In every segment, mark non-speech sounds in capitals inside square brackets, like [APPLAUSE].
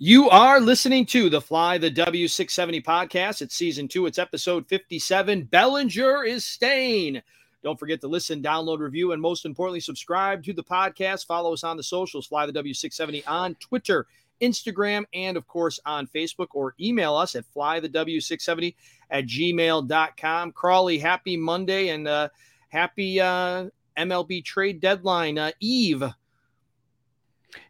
You are listening to the Fly the W670 podcast. It's season two, it's episode 57. Bellinger is staying. Don't forget to listen, download, review, and most importantly, subscribe to the podcast. Follow us on the socials, Fly the W670 on Twitter, Instagram, and of course on Facebook, or email us at flythew670 at gmail.com. Crawly, happy Monday and uh, happy uh, MLB trade deadline uh, eve.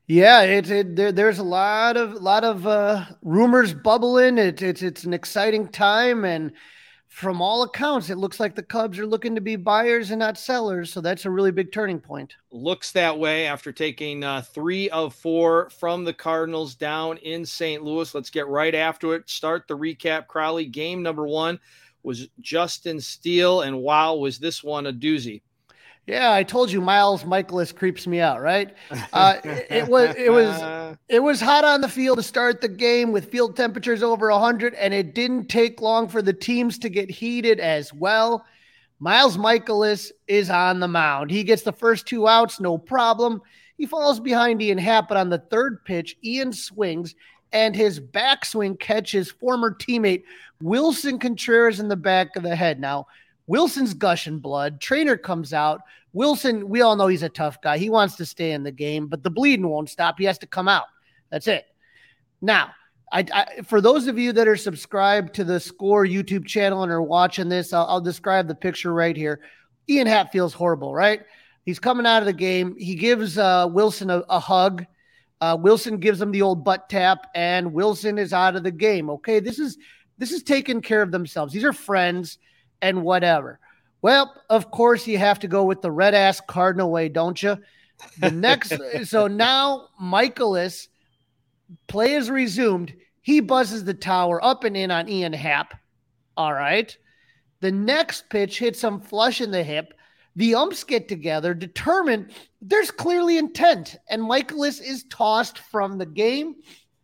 Yeah, it, it there, there's a lot of lot of uh, rumors bubbling. It, it's it's an exciting time, and from all accounts, it looks like the Cubs are looking to be buyers and not sellers. So that's a really big turning point. Looks that way after taking uh, three of four from the Cardinals down in St. Louis. Let's get right after it. Start the recap. Crawly game number one was Justin Steele, and wow, was this one a doozy? Yeah, I told you Miles Mikolas creeps me out, right? Uh, it, it, was it was [LAUGHS] it was hot on the field to start the game with field temperatures over 100 and it didn't take long for the teams to get heated as well. Miles Mikolas is on the mound. He gets the first two outs, no problem. He falls behind Ian Happ, but on the third pitch, Ian swings and his backswing catches former teammate Willson Contreras in the back of the head. Now, Willson's gushing blood. Trainer comes out. Willson, we all know he's a tough guy. He wants to stay in the game, but the bleeding won't stop. He has to come out. That's it. Now, I, I, for those of you that are subscribed to the Score YouTube channel and are watching this, I'll, I'll describe the picture right here. Ian Happ feels horrible, right? He's coming out of the game. He gives uh, Willson a, a hug. Uh, Willson gives him the old butt tap, and Willson is out of the game. Okay, this is this is taking care of themselves. These are friends and whatever. Well, of course, you have to go with the red ass Cardinal way, don't you? The next, [LAUGHS] so now Mikolas play is resumed. He buzzes the tower up and in on Ian Happ. All right. The next pitch hits him flush in the hip. The umps get together, determine there's clearly intent, and Mikolas is tossed from the game.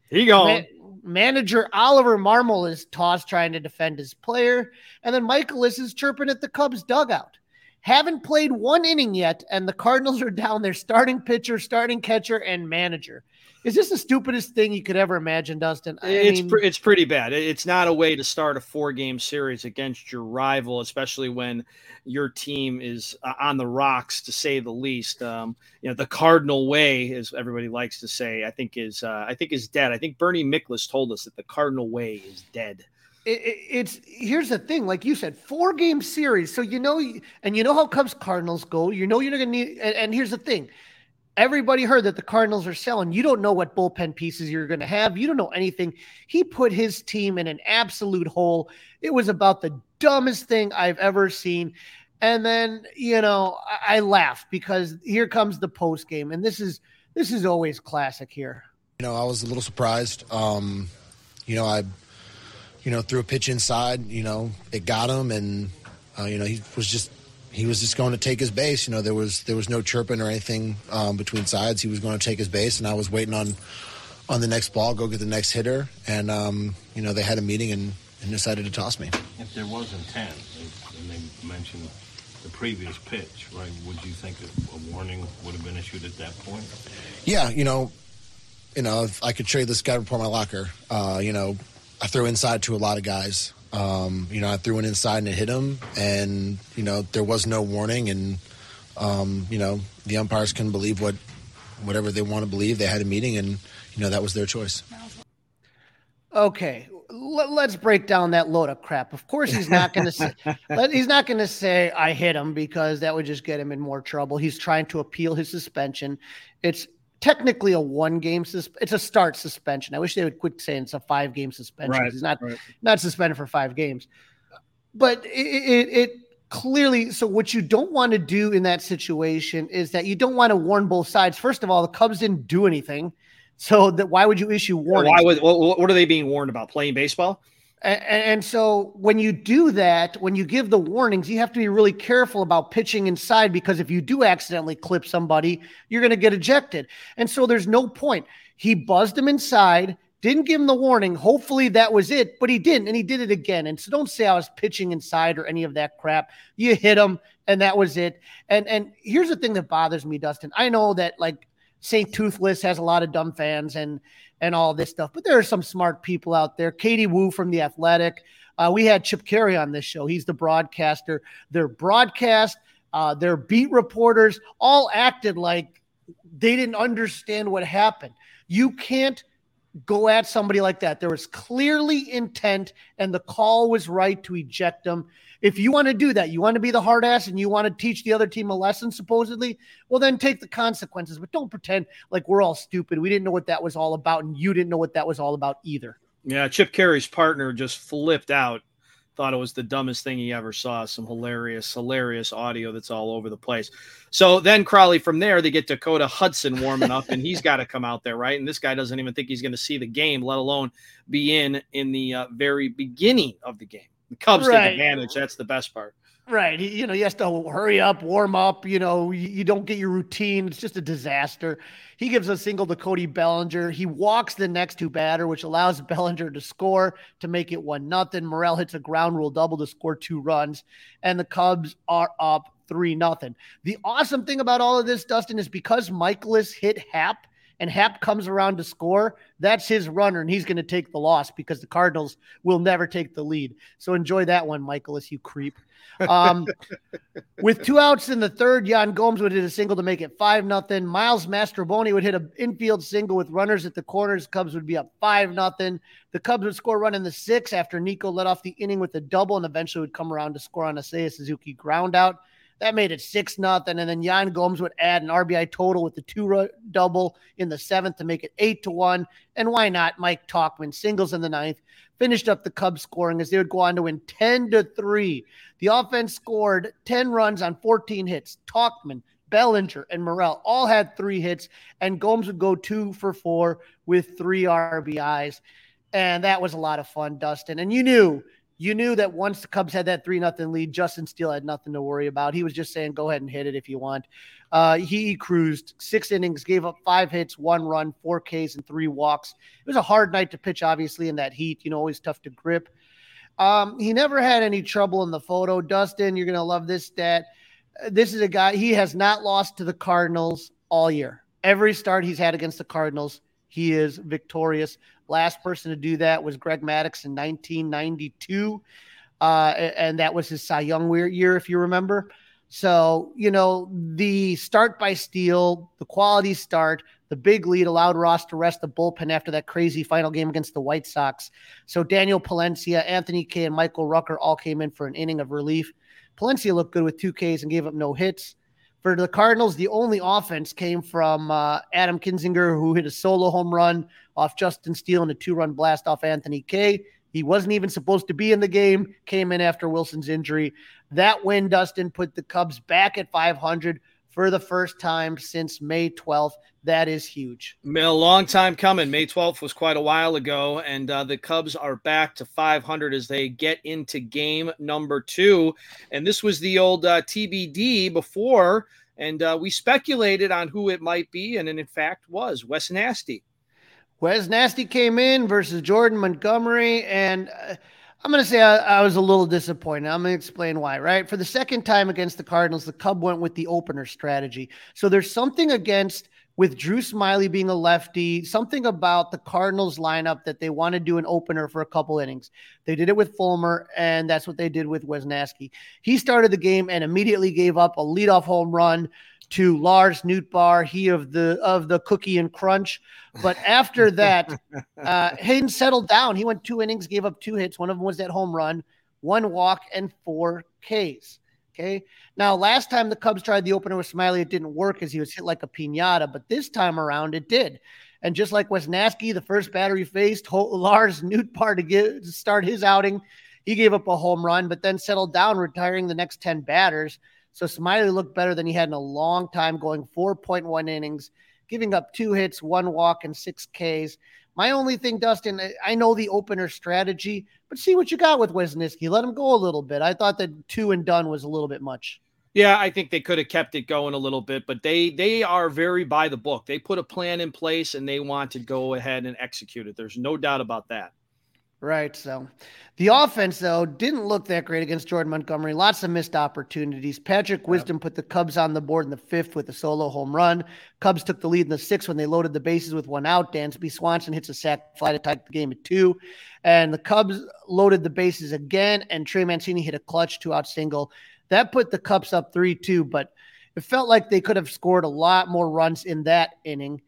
He gone manager Oliver Marmol is tossed trying to defend his player, and then Mikolas is chirping at the Cubs dugout. Haven't played one inning yet, and the Cardinals are down their starting pitcher, starting catcher, and manager. Is this the stupidest thing you could ever imagine, Dustin? I it's mean, it's pretty bad. It's not a way to start a four game series against your rival, especially when your team is uh, on the rocks, to say the least. Um, you know, the Cardinal way, as everybody likes to say, I think is uh, I think is dead. I think Bernie Miklasz told us that the Cardinal way is dead. It, it, it's here's the thing, like you said, four game series. So you know, and you know how Cubs Cardinals go. You know you're not gonna need. and, and here's the thing Everybody heard that the Cardinals are selling. You don't know what bullpen pieces you're going to have. You don't know anything. He put his team in an absolute hole. It was about the dumbest thing I've ever seen. And then, you know, I, I laughed because here comes the post game, and this is this is always classic here. You know, I was a little surprised. Um, you know, I, you know, threw a pitch inside. You know, it got him, and uh, you know, he was just he was just going to take his base. You know, there was there was no chirping or anything um, between sides. He was going to take his base, and I was waiting on on the next ball, go get the next hitter, and um, you know they had a meeting and, and decided to toss me. If there was intent, and they mentioned the previous pitch, right? Would you think a warning would have been issued at that point? Yeah, you know, you know, if I could trade this guy report my locker, uh, you know, I throw inside to a lot of guys. Um, you know, I threw it inside and it hit him, and you know there was no warning, and um, you know the umpires can believe what whatever they want to believe. They had a meeting, and you know that was their choice. Okay, Let, us break down that load of crap. Of course, he's not going to say [LAUGHS] he's not going to say I hit him because that would just get him in more trouble. He's trying to appeal his suspension. It's technically a one game sus- it's a start suspension. I wish they would quit saying it's a five game suspension. Right, He's not right. not suspended for five games. But it, it, it clearly so what you don't want to do in that situation is that you don't want to warn both sides. First of all, the Cubs didn't do anything. So that why would you issue warnings? Why would what, what are they being warned about? Playing baseball? And, and, so when you do that, when you give the warnings, you have to be really careful about pitching inside because if you do accidentally clip somebody, you're going to get ejected. And so there's no point. He buzzed him inside, didn't give him the warning. Hopefully that was it, but he didn't, and he did it again. And so don't say I was pitching inside or any of that crap. You hit him, and that was it. And and here's the thing that bothers me, Dustin. I know that like St. Toothless has a lot of dumb fans and and all this stuff. But there are some smart people out there. Katie Woo from the Athletic. Uh, we had Chip Caray on this show. He's the broadcaster. Their broadcast, uh, their beat reporters all acted like they didn't understand what happened. You can't go at somebody like that. There was clearly intent, and the call was right to eject them. If you want to do that, you want to be the hard ass and you want to teach the other team a lesson, supposedly, well, then take the consequences. But don't pretend like we're all stupid. We didn't know what that was all about, and you didn't know what that was all about either. Yeah, Chip Caray's partner just flipped out. Thought it was the dumbest thing he ever saw. Some hilarious, hilarious audio that's all over the place. So then Crawly from there, they get Dakota Hudson warming up, and he's got to come out there, right? And this guy doesn't even think he's going to see the game, let alone be in in the uh, very beginning of the game. The Cubs right. take advantage. That's the best part. Right. He, you know, he has to hurry up, warm up. You know, you, you, don't get your routine. It's just a disaster. He gives a single to Cody Bellinger. He walks the next two batter, which allows [LAUGHS] Bellinger to score to make it one nothing. Morel hits a ground rule double to score two runs, and the Cubs are up three nothing. The awesome thing about all of this, Dustin, is because Mikolas hit Happ and Happ comes around to score, that's his runner, and he's going to take the loss because the Cardinals will never take the lead. So enjoy that one, Mikolas, you creep. Um, [LAUGHS] with two outs in the third, Yan Gomes would hit a single to make it five nothing. Miles Mastrobuoni would hit an infield single with runners at the corners. Cubs would be up five nothing. The Cubs would score run in the six after Nico led off the inning with a double and eventually would come around to score on a Seiya Suzuki ground out. That made it six nothing, and then Yan Gomes would add an RBI total with the two double in the seventh to make it eight to one. And why not? Mike Tauchman singles in the ninth finished up the Cubs scoring as they would go on to win ten to three. The offense scored ten runs on fourteen hits. Tauchman, Bellinger, and Morel all had three hits, and Gomes would go two for four with three RBIs. And that was a lot of fun, Dustin. And you knew you knew that once the Cubs had that three nothing lead, Justin Steele had nothing to worry about. He was just saying, "Go ahead and hit it if you want." Uh, he cruised six innings, gave up five hits, one run, four Ks, and three walks. It was a hard night to pitch, obviously, in that heat. You know, always tough to grip. Um, he never had any trouble in the photo. Dustin, you're gonna love this stat. This is a guy. He has not lost to the Cardinals all year. Every start he's had against the Cardinals, he is victorious. Last person to do that was Greg Maddux in 1992. Uh, and that was his Cy Young year, if you remember. So, you know, the start by Steele, the quality start, the big lead allowed Ross to rest the bullpen after that crazy final game against the White Sox. So Daniel Palencia, Anthony Kay, and Michael Rucker all came in for an inning of relief. Palencia looked good with two Ks and gave up no hits. For the Cardinals, the only offense came from uh, Adam Knizner, who hit a solo home run off Justin Steele and a two run blast off Anthony Kay. He wasn't even supposed to be in the game, came in after Willson's injury. That win, Dustin, put the Cubs back at 500 for the first time since May 12th. That is huge. A long time coming. May 12th was quite a while ago, and uh, the Cubs are back to 500 as they get into game number two. And this was the old uh, TBD before, and uh, we speculated on who it might be, and it in fact was Wes Nasty. Wes Nasty came in versus Jordan Montgomery, and uh, I'm going to say I, I, was a little disappointed. I'm going to explain why, right? For the second time against the Cardinals, the Cub went with the opener strategy. So there's something against with Drew Smyly being a lefty, something about the Cardinals lineup that they want to do an opener for a couple innings. They did it with Fulmer, and that's what they did with Wesneski. He started the game and immediately gave up a leadoff home run to Lars Nootbaar, he of the of the cookie and crunch. But after that, [LAUGHS] uh, Hayden settled down. He went two innings, gave up two hits. One of them was that home run, one walk, and four Ks. Okay. Now, last time the Cubs tried the opener with Smyly, it didn't work as he was hit like a pinata, but this time around it did. And just like Wesneski, the first batter he faced, Lars Nootbaar to, get, to start his outing, he gave up a home run, but then settled down, retiring the next 10 batters. So Smyly looked better than he had in a long time, going 4.1 innings, giving up two hits, one walk, and six Ks. My only thing, Dustin, I know the opener strategy, but see what you got with Wesneski. Let him go a little bit. I thought that two and done was a little bit much. Yeah, I think they could have kept it going a little bit, but they they are very by the book. They put a plan in place and they want to go ahead and execute it. There's no doubt about that. Right. So the offense, though, didn't look that great against Jordan Montgomery. Lots of missed opportunities. Patrick Wisdom put the Cubs on the board in the fifth with a solo home run. Cubs took the lead in the sixth when they loaded the bases with one out. Dansby Swanson hits a sac fly to tie the game at two. And the Cubs loaded the bases again, and Trey Mancini hit a clutch two out single. That put the Cubs up 3 2, but it felt like they could have scored a lot more runs in that inning.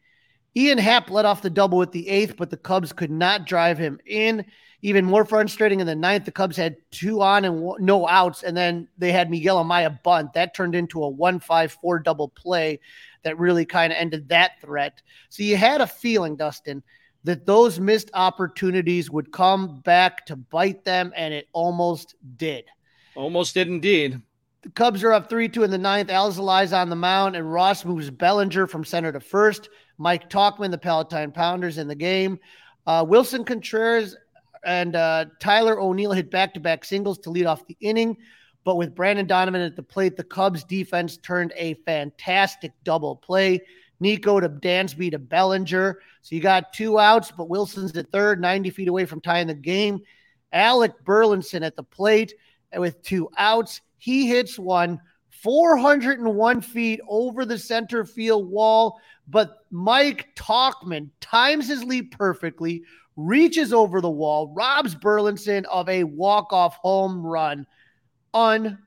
Ian Happ led off the double with the eighth, but the Cubs could not drive him in. Even more frustrating in the ninth, the Cubs had two on and no outs, and then they had Miguel Amaya bunt. That turned into a 1 5 4 double play that really kind of ended that threat. So you had a feeling, Dustin, that those missed opportunities would come back to bite them, and it almost did. Almost did indeed. The Cubs are up 3 2 in the ninth. Alzolay's on the mound, and Ross moves Bellinger from center to first. Mike Tauchman, the Palatine Pounders, in the game. Uh, Willson Contreras and uh, Tyler O'Neill hit back to back singles to lead off the inning. But with Brendan Donovan at the plate, the Cubs defense turned a fantastic double play. Nico to Dansby to Bellinger. So you got two outs, but Willson's at third, 90 feet away from tying the game. Alec Burleson at the plate with two outs. He hits one 401 feet over the center field wall. But Mike Tauchman times his leap perfectly, reaches over the wall, robs Burleson of a walk-off home run. Unbelievable.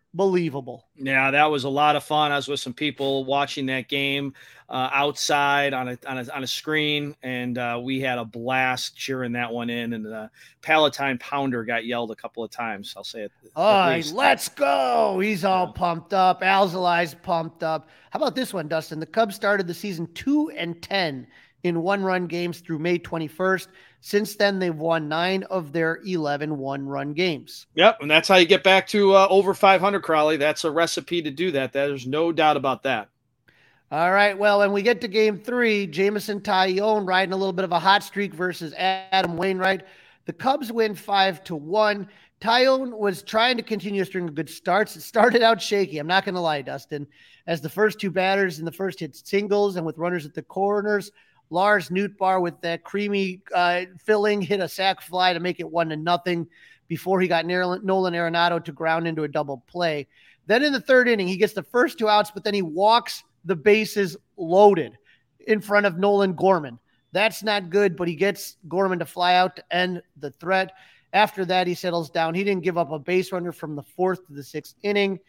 Yeah, that was a lot of fun. I was with some people watching that game uh, outside on a, on a on a screen, and uh, we had a blast cheering that one in. And the Palatine Pounder got yelled a couple of times. I'll say it. Oh, let's go! He's all yeah. pumped up. Alzolay's pumped up. How about this one, Dustin? The Cubs started the season two and ten in one run games through May 21st. Since then, they've won nine of their 11 one run games. Yep. And that's how you get back to uh, over 500, Crawly. That's a recipe to do that. There's no doubt about that. All right. Well, and we get to game three, Jameson Taillon riding a little bit of a hot streak versus Adam Wainwright. The Cubs win five to one. Taillon was trying to continue a string of good starts. It started out shaky. I'm not going to lie, Dustin. As the first two batters in the first hit singles and with runners at the corners, Lars Nootbaar with that creamy uh, filling hit a sac fly to make it one to nothing before he got Nolan Arenado to ground into a double play. Then in the third inning, he gets the first two outs, but then he walks the bases loaded in front of Nolan Gorman. That's not good, but he gets Gorman to fly out to end the threat. After that, he settles down. He didn't give up a base runner from the fourth to the sixth inning.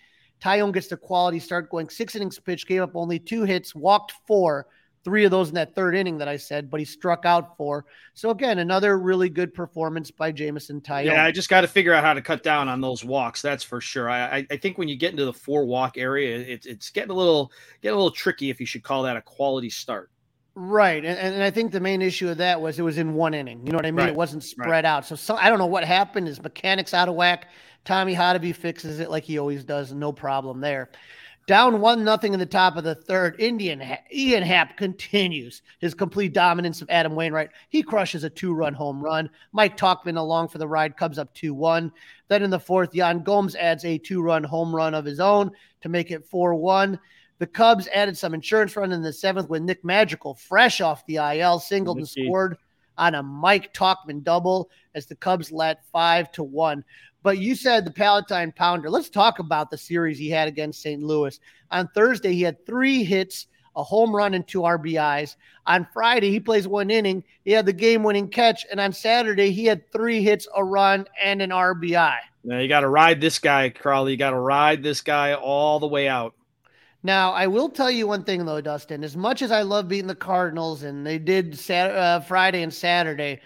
Taillon gets the quality start going six innings pitch, gave up only two hits, walked four, three of those in that third inning that I said, but he struck out four. So again, another really good performance by Jameson Taillon. Yeah, I just got to figure out how to cut down on those walks. That's for sure. I, I think when you get into the four walk area, it's it's getting a little getting a little tricky if you should call that a quality start. Right, and, and I think the main issue of that was it was in one inning. You know what I mean? Right. It wasn't spread right. out. So, so I don't know what happened. His mechanics out of whack. Tommy Hotovy fixes it like he always does, no problem there. Down one nothing in the top of the third, Indian Ian Happ continues his complete dominance of Adam Wainwright. He crushes a two-run home run. Mike Tauchman along for the ride, Cubs up two-one. Then in the fourth, Yan Gomes adds a two-run home run of his own to make it four-one. The Cubs added some insurance run in the seventh with Nick Madrigal, fresh off the IL, singled and scored on a Mike Tauchman double as the Cubs led five to one. But you said the Palatine Pounder. Let's talk about the series he had against St. Louis. On Thursday, he had three hits, a home run, and two RBIs. On Friday, he plays one inning. He had the game winning catch. And on Saturday, he had three hits, a run, and an RBI. Now, you got to ride this guy, Crawly. You got to ride this guy all the way out. Now, I will tell you one thing, though, Dustin. As much as I love beating the Cardinals, and they did Saturday, uh, Friday and Saturday,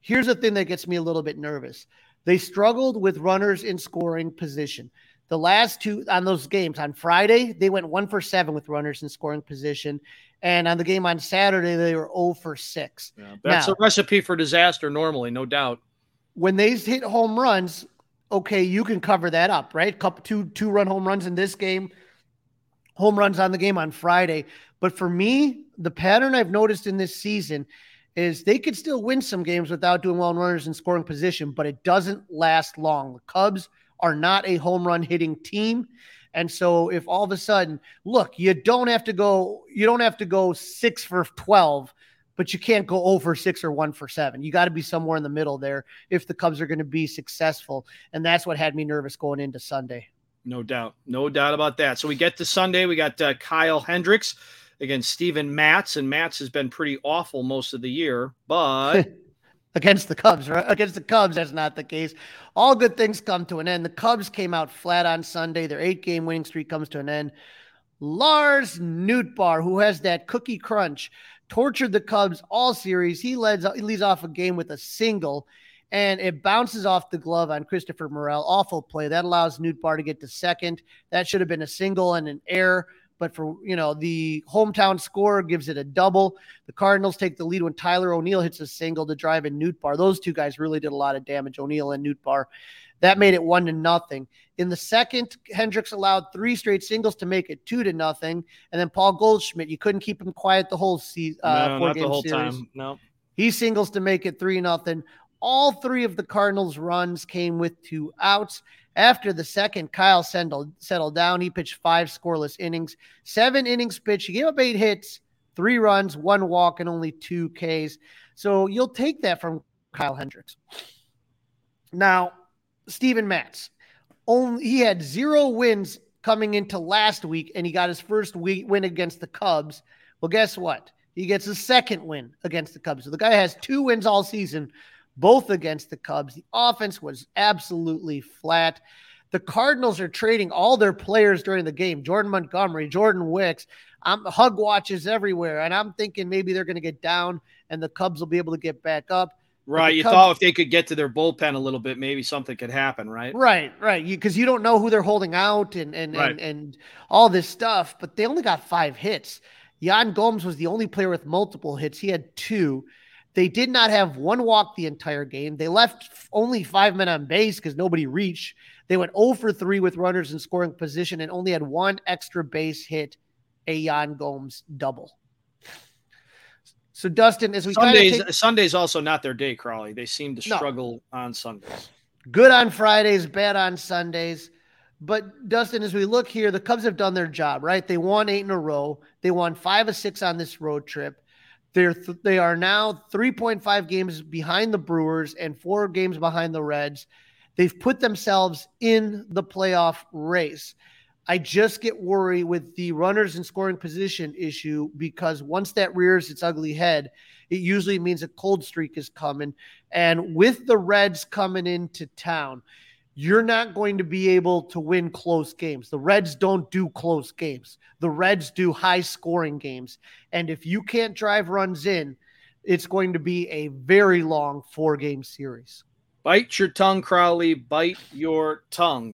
here's the thing that gets me a little bit nervous. They struggled with runners in scoring position. The last two on those games on Friday, they went one for seven with runners in scoring position. And on the game on Saturday, they were 0 for 6. Yeah, that's now, a recipe for disaster normally, no doubt. When they hit home runs, okay, you can cover that up, right? Couple two two run home runs in this game, home runs on the game on Friday. But for me, the pattern I've noticed in this season is they could still win some games without doing well in runners in scoring position, but it doesn't last long. The Cubs are not a home run hitting team. And so if all of a sudden, look, you don't have to go, you don't have to go six for 12 but you can't go over six or one for seven. You got to be somewhere in the middle there if the Cubs are going to be successful. And that's what had me nervous going into Sunday. No doubt. No doubt about that. So we get to Sunday. We got uh, Kyle Hendricks against Steven Matz, and Matz has been pretty awful most of the year, but. [LAUGHS] against the Cubs, right? Against the Cubs, that's not the case. All good things come to an end. The Cubs came out flat on Sunday. Their eight game winning streak comes to an end. Lars Nootbaar, who has that cookie crunch, tortured the Cubs all series. He leads, he leads off a game with a single, and it bounces off the glove on Christopher Morel. Awful play. That allows Nootbaar to get to second. That should have been a single and an error. But for you know, the hometown score gives it a double. The Cardinals take the lead when Tyler O'Neill hits a single to drive in Nootbaar. Those two guys really did a lot of damage, O'Neill and Nootbaar. That made it one to nothing. In the second, Hendricks allowed three straight singles to make it two to nothing. And then Paul Goldschmidt, you couldn't keep him quiet the whole season. Uh, no, not the whole series. time. No, he singles to make it three nothing. All three of the Cardinals' runs came with two outs. After the second, Kyle settled, settled down. He pitched five scoreless innings, seven innings pitched. He gave up eight hits, three runs, one walk, and only two Ks. So you'll take that from Kyle Hendricks. Now, Steven Matz. Only he had zero wins coming into last week, and he got his first week win against the Cubs. Well, guess what? He gets a second win against the Cubs. So the guy has two wins all season, both against the Cubs. The offense was absolutely flat. The Cardinals are trading all their players during the game. Jordan Montgomery, Jordan Hicks. I'm hug watches everywhere, and I'm thinking maybe they're going to get down, and the Cubs will be able to get back up. Right. You Cubs, thought if they could get to their bullpen a little bit, maybe something could happen, right? Right, right. Because you, you, don't know who they're holding out and and, right. and and all this stuff. But they only got five hits. Yan Gomes was the only player with multiple hits. He had two. They did not have one walk the entire game. They left only five men on base because nobody reached. They went 0 for 3 with runners in scoring position and only had one extra base hit, a Yan Gomes double. So Dustin, as we Sundays, take, Sundays also not their day, Crawly. They seem to struggle no. on Sundays. Good on Fridays, bad on Sundays. But Dustin, as we look here, the Cubs have done their job, right? They won eight in a row. They won five of six on this road trip. They're th- they are now 3.5 games behind the Brewers and four games behind the Reds. They've put themselves in the playoff race. I just get worried with the runners in scoring position issue because once that rears its ugly head, it usually means a cold streak is coming. And with the Reds coming into town, you're not going to be able to win close games. The Reds don't do close games, the Reds do high scoring games. And if you can't drive runs in, it's going to be a very long four game series. Bite your tongue, Crawly. Bite your tongue.